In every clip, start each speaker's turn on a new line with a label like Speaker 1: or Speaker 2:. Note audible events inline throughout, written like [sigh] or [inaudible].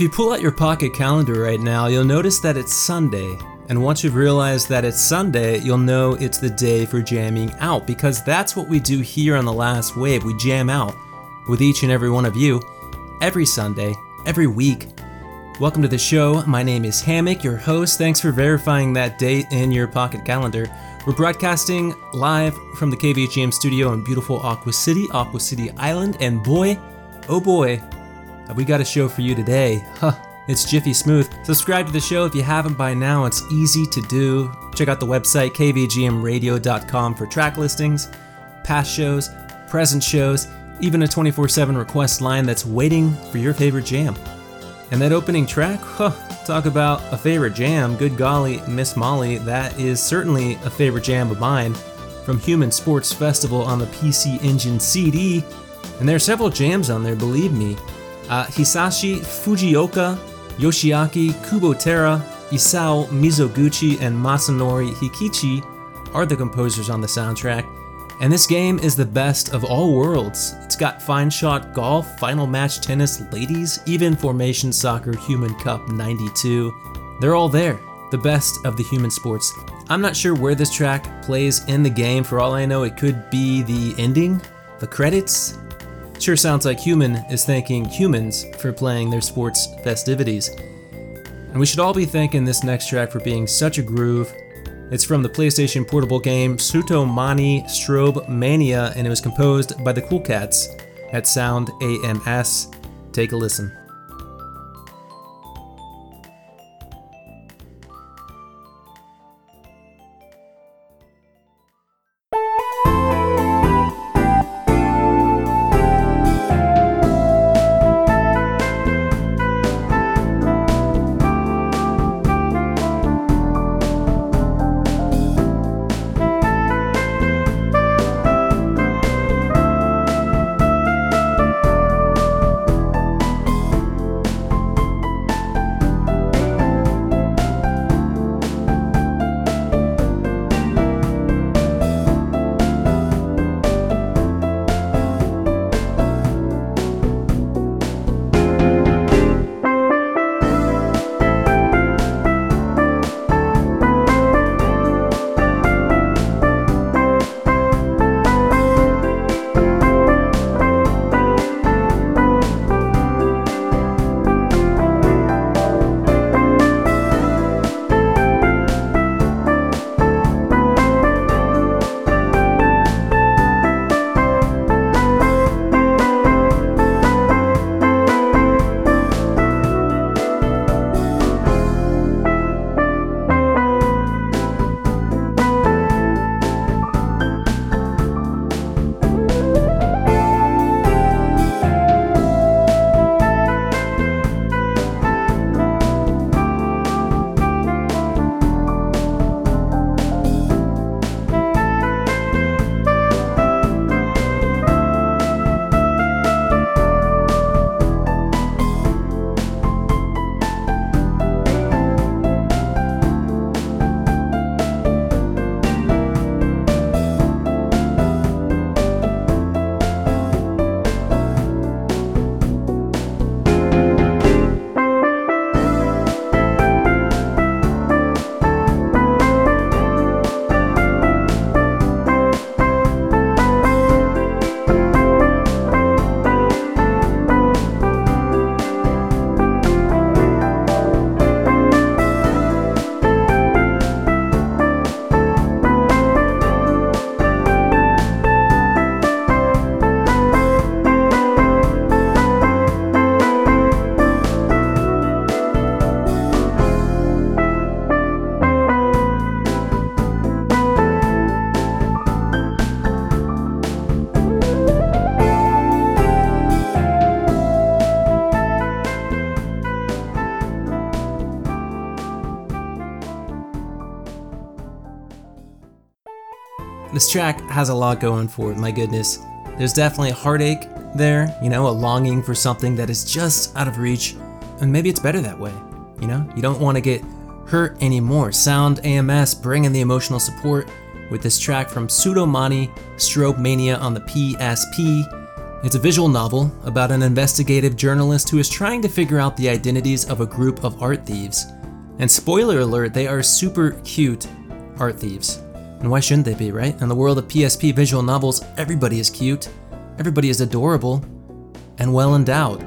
Speaker 1: If you pull out your pocket calendar right now, you'll notice that it's Sunday. And once you've realized that it's Sunday, you'll know it's the day for jamming out because that's what we do here on The Last Wave. We jam out with each and every one of you every Sunday, every week. Welcome to the show. My name is Hammock, your host. Thanks for verifying that date in your pocket calendar. We're broadcasting live from the KVGM studio in beautiful Aqua City, Aqua City Island, and boy, oh boy, Uh, we got a show for you today. Huh, it's Jiffy Smooth. Subscribe to the show if you haven't by now. It's easy to do. Check out the website kvgmradio.com for track listings, past shows, present shows, even a 24 7 request line that's waiting for your favorite jam. And that opening track, huh, talk about a favorite jam. Good golly, Miss Molly, that is certainly a favorite jam of mine from Human Sports Festival on the PC Engine CD. And there are several jams on there, believe me. Uh, Hisashi Fujioka, Yoshiaki Kubotera, Isao Mizoguchi, and Masanori Hikichi are the composers on the soundtrack. And this game is the best of all worlds. It's got fine shot golf, final match tennis, ladies, even formation soccer, Human Cup 92. They're all there, the best of the human sports. I'm not sure where this track plays in the game. For all I know, it could be the ending, the credits, Sure sounds like Human is thanking humans for playing their sports festivities. And we should all be thanking this next track for being such a groove. It's from the PlayStation portable game Suto Mani Strobe Mania, and it was composed by the Cool Cats at Sound AMS. Take a listen. This track has a lot going for it, my goodness. There's definitely a heartache there, you know, a longing for something that is just out of reach, and maybe it's better that way, you know? You don't want to get hurt anymore. Sound AMS bringing the emotional support with this track from Suto Mani Strobe Mania on the PSP. It's a visual novel about an investigative journalist who is trying to figure out the identities of a group of art thieves. And spoiler alert, they are super cute art thieves. And why shouldn't they be, right? In the world of PSP visual novels, everybody is cute, everybody is adorable, and well endowed.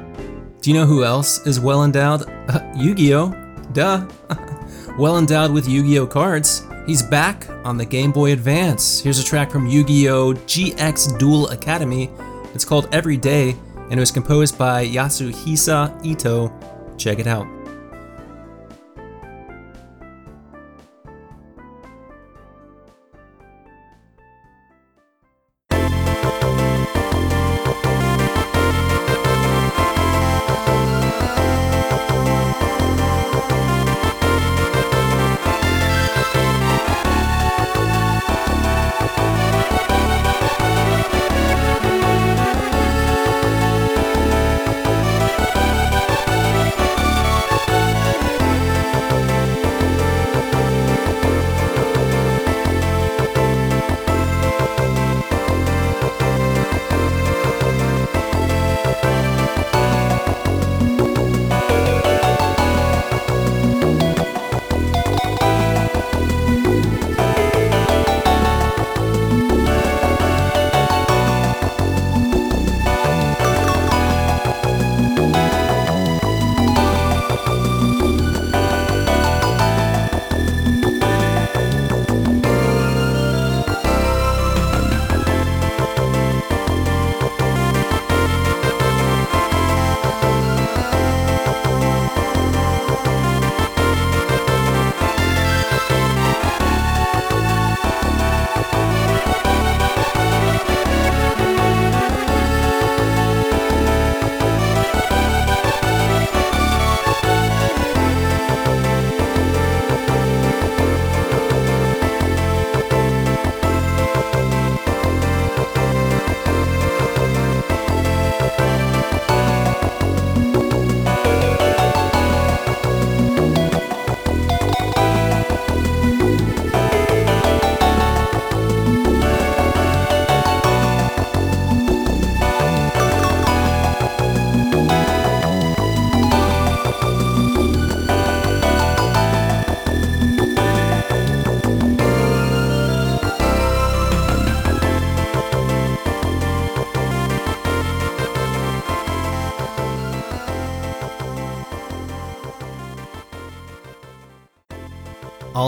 Speaker 1: Do you know who else is well endowed? Uh, Yu Gi Oh! Duh! [laughs] well endowed with Yu Gi Oh! cards. He's back on the Game Boy Advance. Here's a track from Yu Gi Oh! GX Duel Academy it's called Every Day, and it was composed by Yasuhisa Ito. Check it out.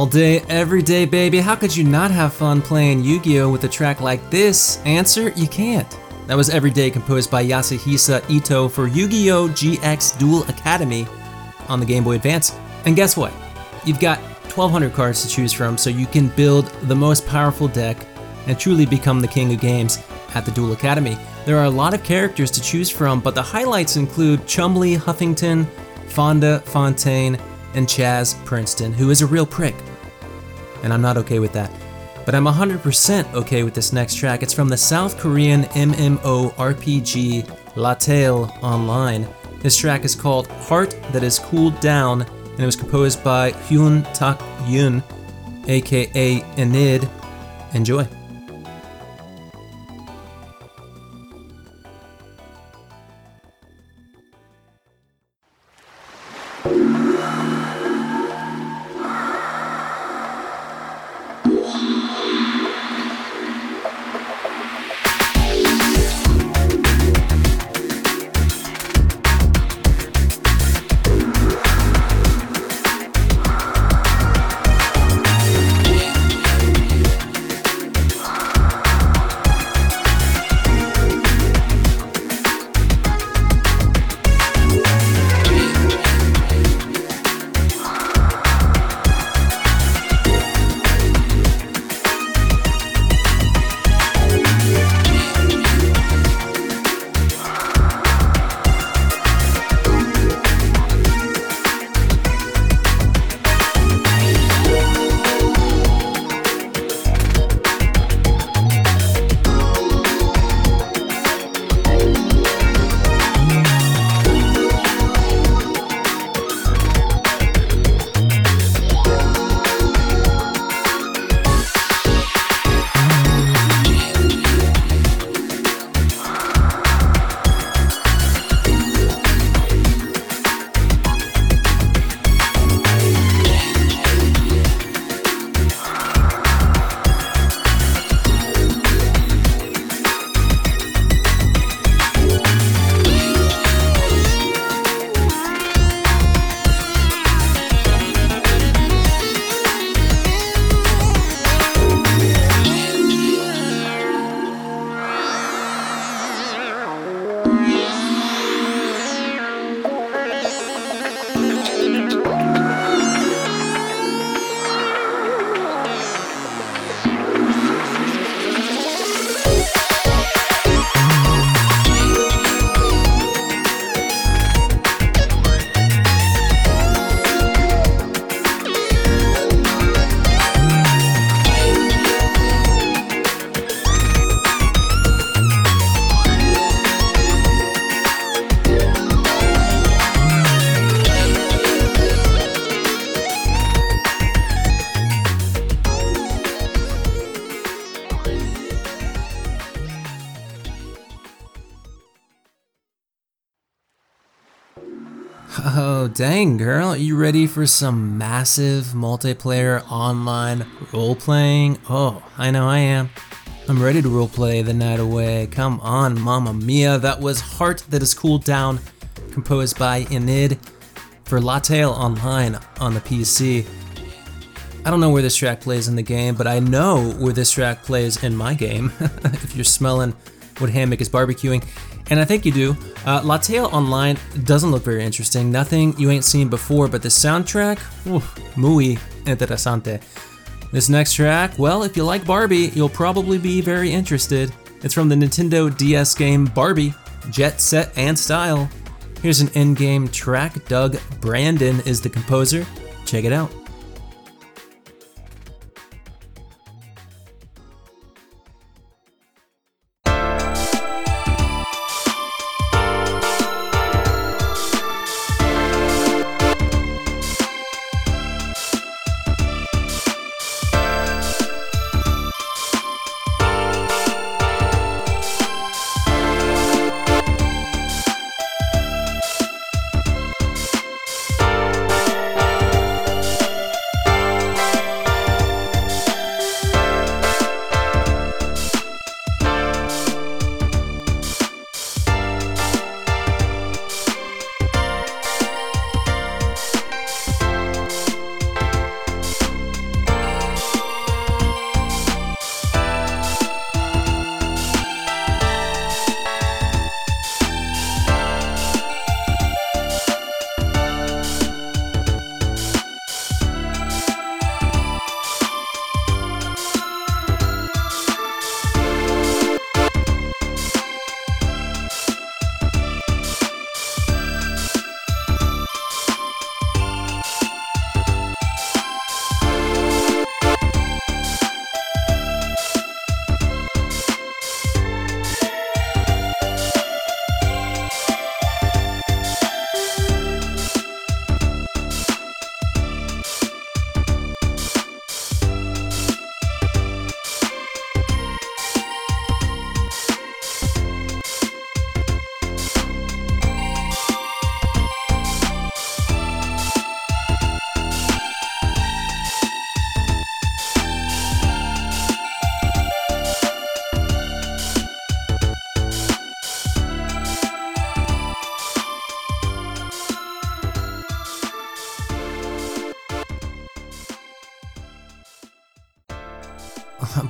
Speaker 1: All day, every day, baby. How could you not have fun playing Yu Gi Oh! with a track like this? Answer You can't. That was Every Day composed by Yasuhisa Ito for Yu Gi Oh! GX Duel Academy on the Game Boy Advance. And guess what? You've got 1200 cards to choose from, so you can build the most powerful deck and truly become the king of games at the Duel Academy. There are a lot of characters to choose from, but the highlights include Chumley Huffington, Fonda Fontaine, and Chaz Princeton, who is a real prick. And I'm not okay with that. But I'm 100% okay with this next track. It's from the South Korean MMO RPG Lattale Online. This track is called Heart That Is Cooled Down, and it was composed by Hyun Tak Yun, aka Enid. Enjoy. Oh, girl. You ready for some massive multiplayer online role playing? Oh, I know I am. I'm ready to roleplay the night away. Come on, Mamma Mia. That was Heart That Is Cooled Down, composed by Enid for Lattale Online on the PC. I don't know where this track plays in the game, but I know where this track plays in my game. [laughs] if you're smelling what Hammock is barbecuing, and I think you do. Uh, Lattale Online doesn't look very interesting. Nothing you ain't seen before, but the soundtrack, muy interesante. This next track, well, if you like Barbie, you'll probably be very interested. It's from the Nintendo DS game Barbie, Jet Set and Style. Here's an in game track. Doug Brandon is the composer. Check it out.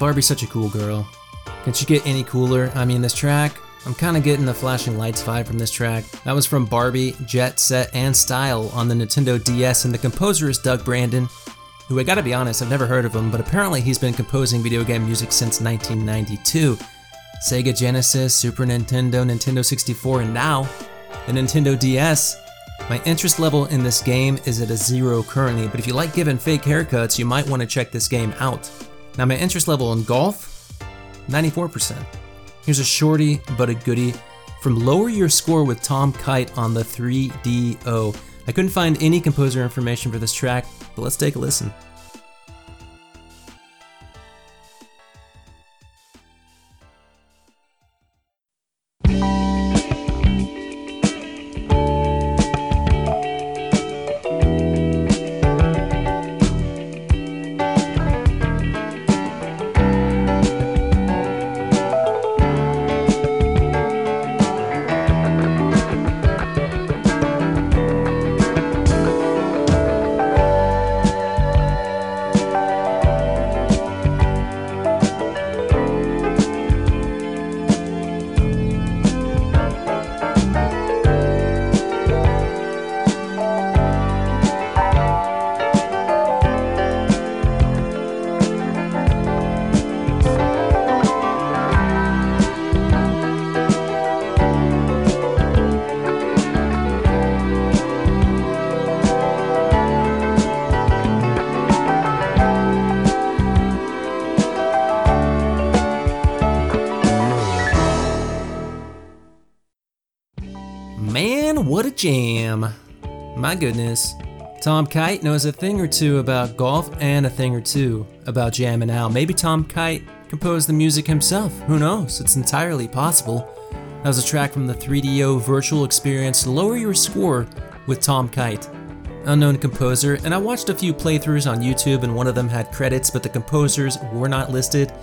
Speaker 1: Barbie's such a cool girl. Can she get any cooler? I mean, this track, I'm kind of getting the flashing lights vibe from this track. That was from Barbie, Jet Set, and Style on the Nintendo DS, and the composer is Doug Brandon, who I gotta be honest, I've never heard of him, but apparently he's been composing video game music since 1992. Sega Genesis, Super Nintendo, Nintendo 64, and now the Nintendo DS. My interest level in this game is at a zero currently, but if you like giving fake haircuts, you might want to check this game out. Now, my interest level in golf 94%. Here's a shorty but a goodie from Lower Your Score with Tom Kite on the 3DO. I couldn't find any composer information for this track, but let's take a listen. Jam! My goodness. Tom Kite knows a thing or two about golf and a thing or two about jamming out. Maybe Tom Kite composed the music himself. Who knows? It's entirely possible. That was a track from the 3DO virtual experience Lower Your Score with Tom Kite. Unknown composer, and I watched a few playthroughs on YouTube and one of them had credits, but the composers were not listed.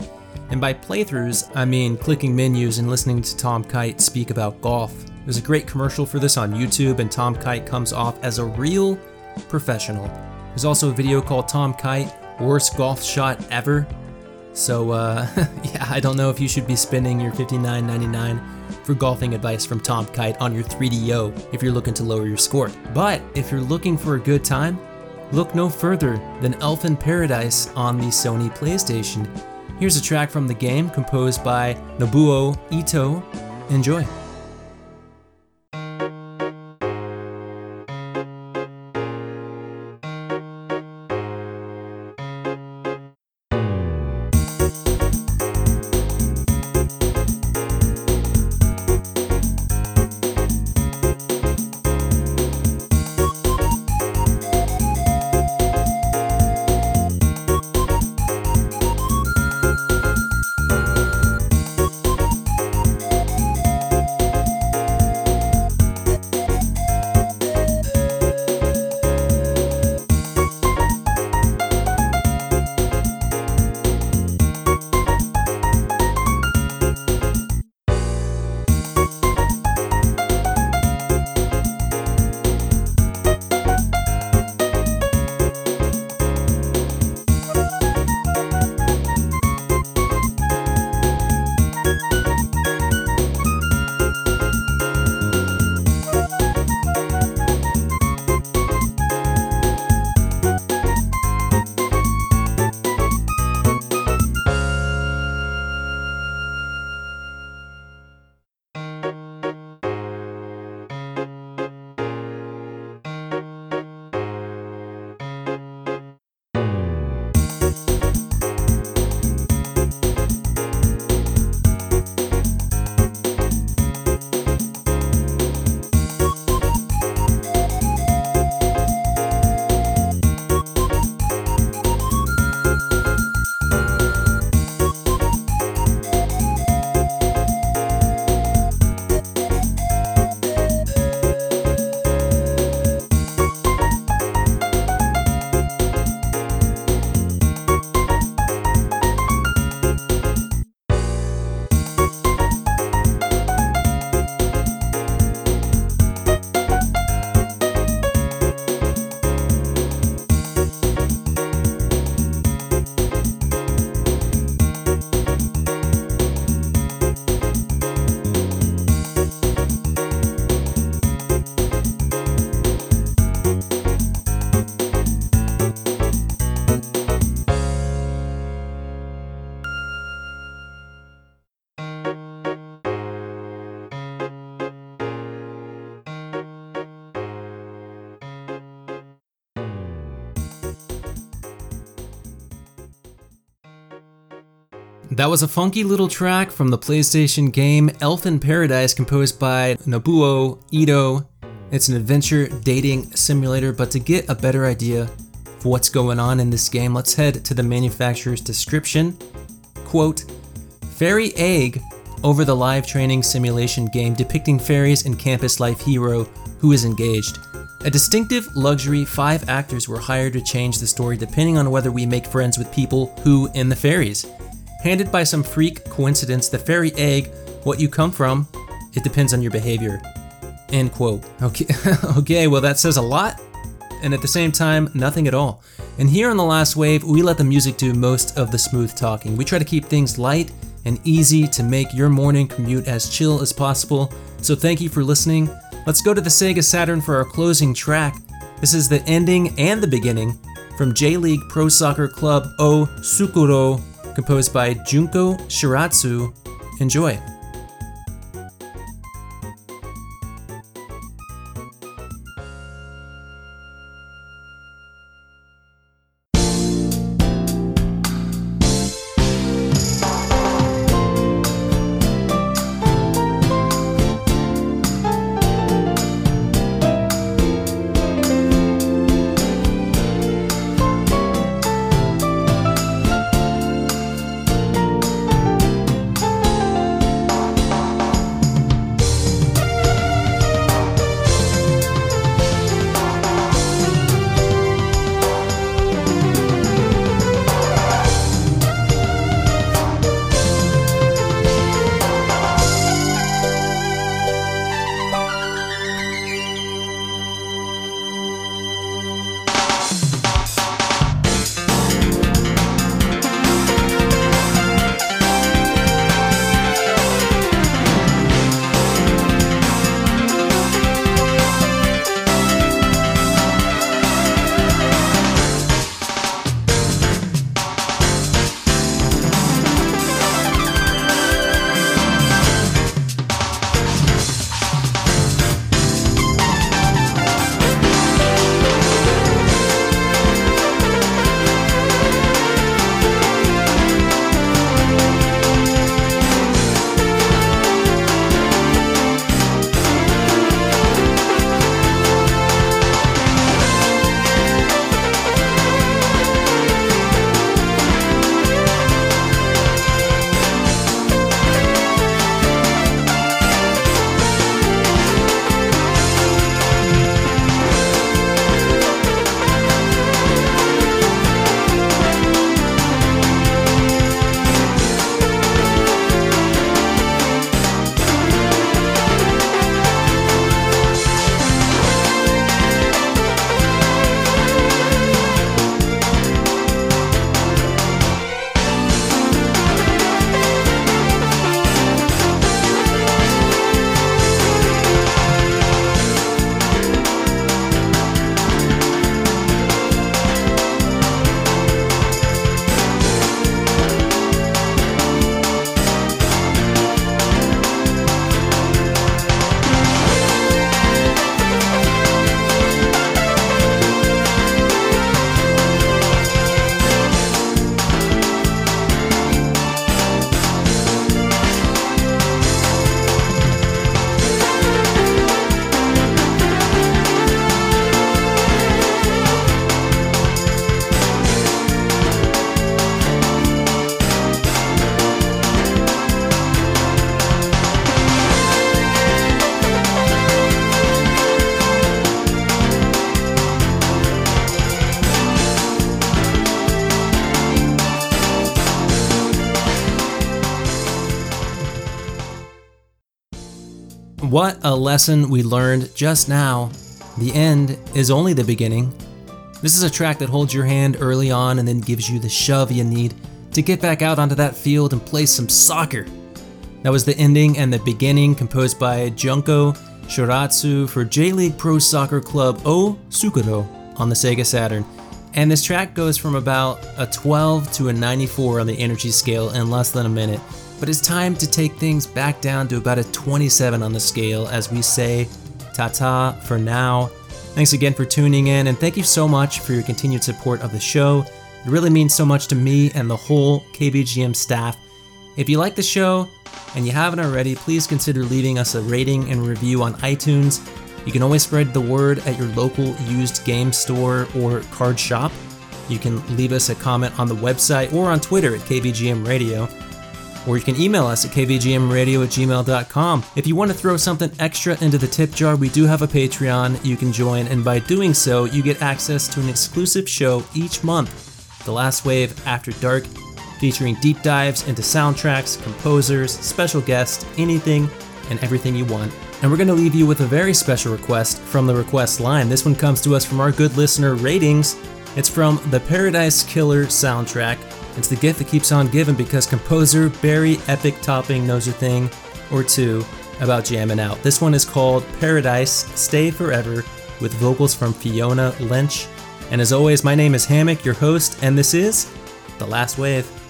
Speaker 1: And by playthroughs, I mean clicking menus and listening to Tom Kite speak about golf. There's a great commercial for this on YouTube, and Tom Kite comes off as a real professional. There's also a video called Tom Kite, Worst Golf Shot Ever. So, uh, [laughs] yeah, I don't know if you should be spending your $59.99 for golfing advice from Tom Kite on your 3DO if you're looking to lower your score. But if you're looking for a good time, look no further than Elf in Paradise on the Sony PlayStation. Here's a track from the game composed by Nobuo Ito. Enjoy. That was a funky little track from the PlayStation game Elf in Paradise composed by Nobuo Ito. It's an adventure dating simulator, but to get a better idea of what's going on in this game, let's head to the manufacturer's description. Quote, Fairy Egg over the live training simulation game depicting fairies and campus life hero who is engaged. A distinctive luxury, five actors were hired to change the story depending on whether we make friends with people who in the fairies. Handed by some freak coincidence, the fairy egg, what you come from, it depends on your behavior. End quote. Okay, [laughs] okay, well, that says a lot, and at the same time, nothing at all. And here on The Last Wave, we let the music do most of the smooth talking. We try to keep things light and easy to make your morning commute as chill as possible. So thank you for listening. Let's go to the Sega Saturn for our closing track. This is the ending and the beginning from J League Pro Soccer Club O Sukuro composed by Junko Shiratsu. Enjoy! What a lesson we learned just now. The end is only the beginning. This is a track that holds your hand early on and then gives you the shove you need to get back out onto that field and play some soccer. That was the ending and the beginning composed by Junko Shiratsu for J League Pro Soccer Club O Sukuro on the Sega Saturn. And this track goes from about a 12 to a 94 on the energy scale in less than a minute. But it's time to take things back down to about a 27 on the scale as we say ta ta for now. Thanks again for tuning in, and thank you so much for your continued support of the show. It really means so much to me and the whole KVGM staff. If you like the show and you haven't already, please consider leaving us a rating and review on iTunes. You can always spread the word at your local used game store or card shop. You can leave us a comment on the website or on Twitter at KVGM Radio or you can email us at kvgmradio at gmail.com. If you want to throw something extra into the tip jar, we do have a Patreon you can join, and by doing so, you get access to an exclusive show each month The Last Wave After Dark, featuring deep dives into soundtracks, composers, special guests, anything and everything you want. And we're going to leave you with a very special request from the request line. This one comes to us from our good listener, Ratings. It's from the Paradise Killer soundtrack it's the gift that keeps on giving because composer Barry Epic Topping knows a thing or two about jamming out. This one is called Paradise Stay Forever with vocals from Fiona Lynch. And as always, my name is Hammock, your host, and this is The Last Wave.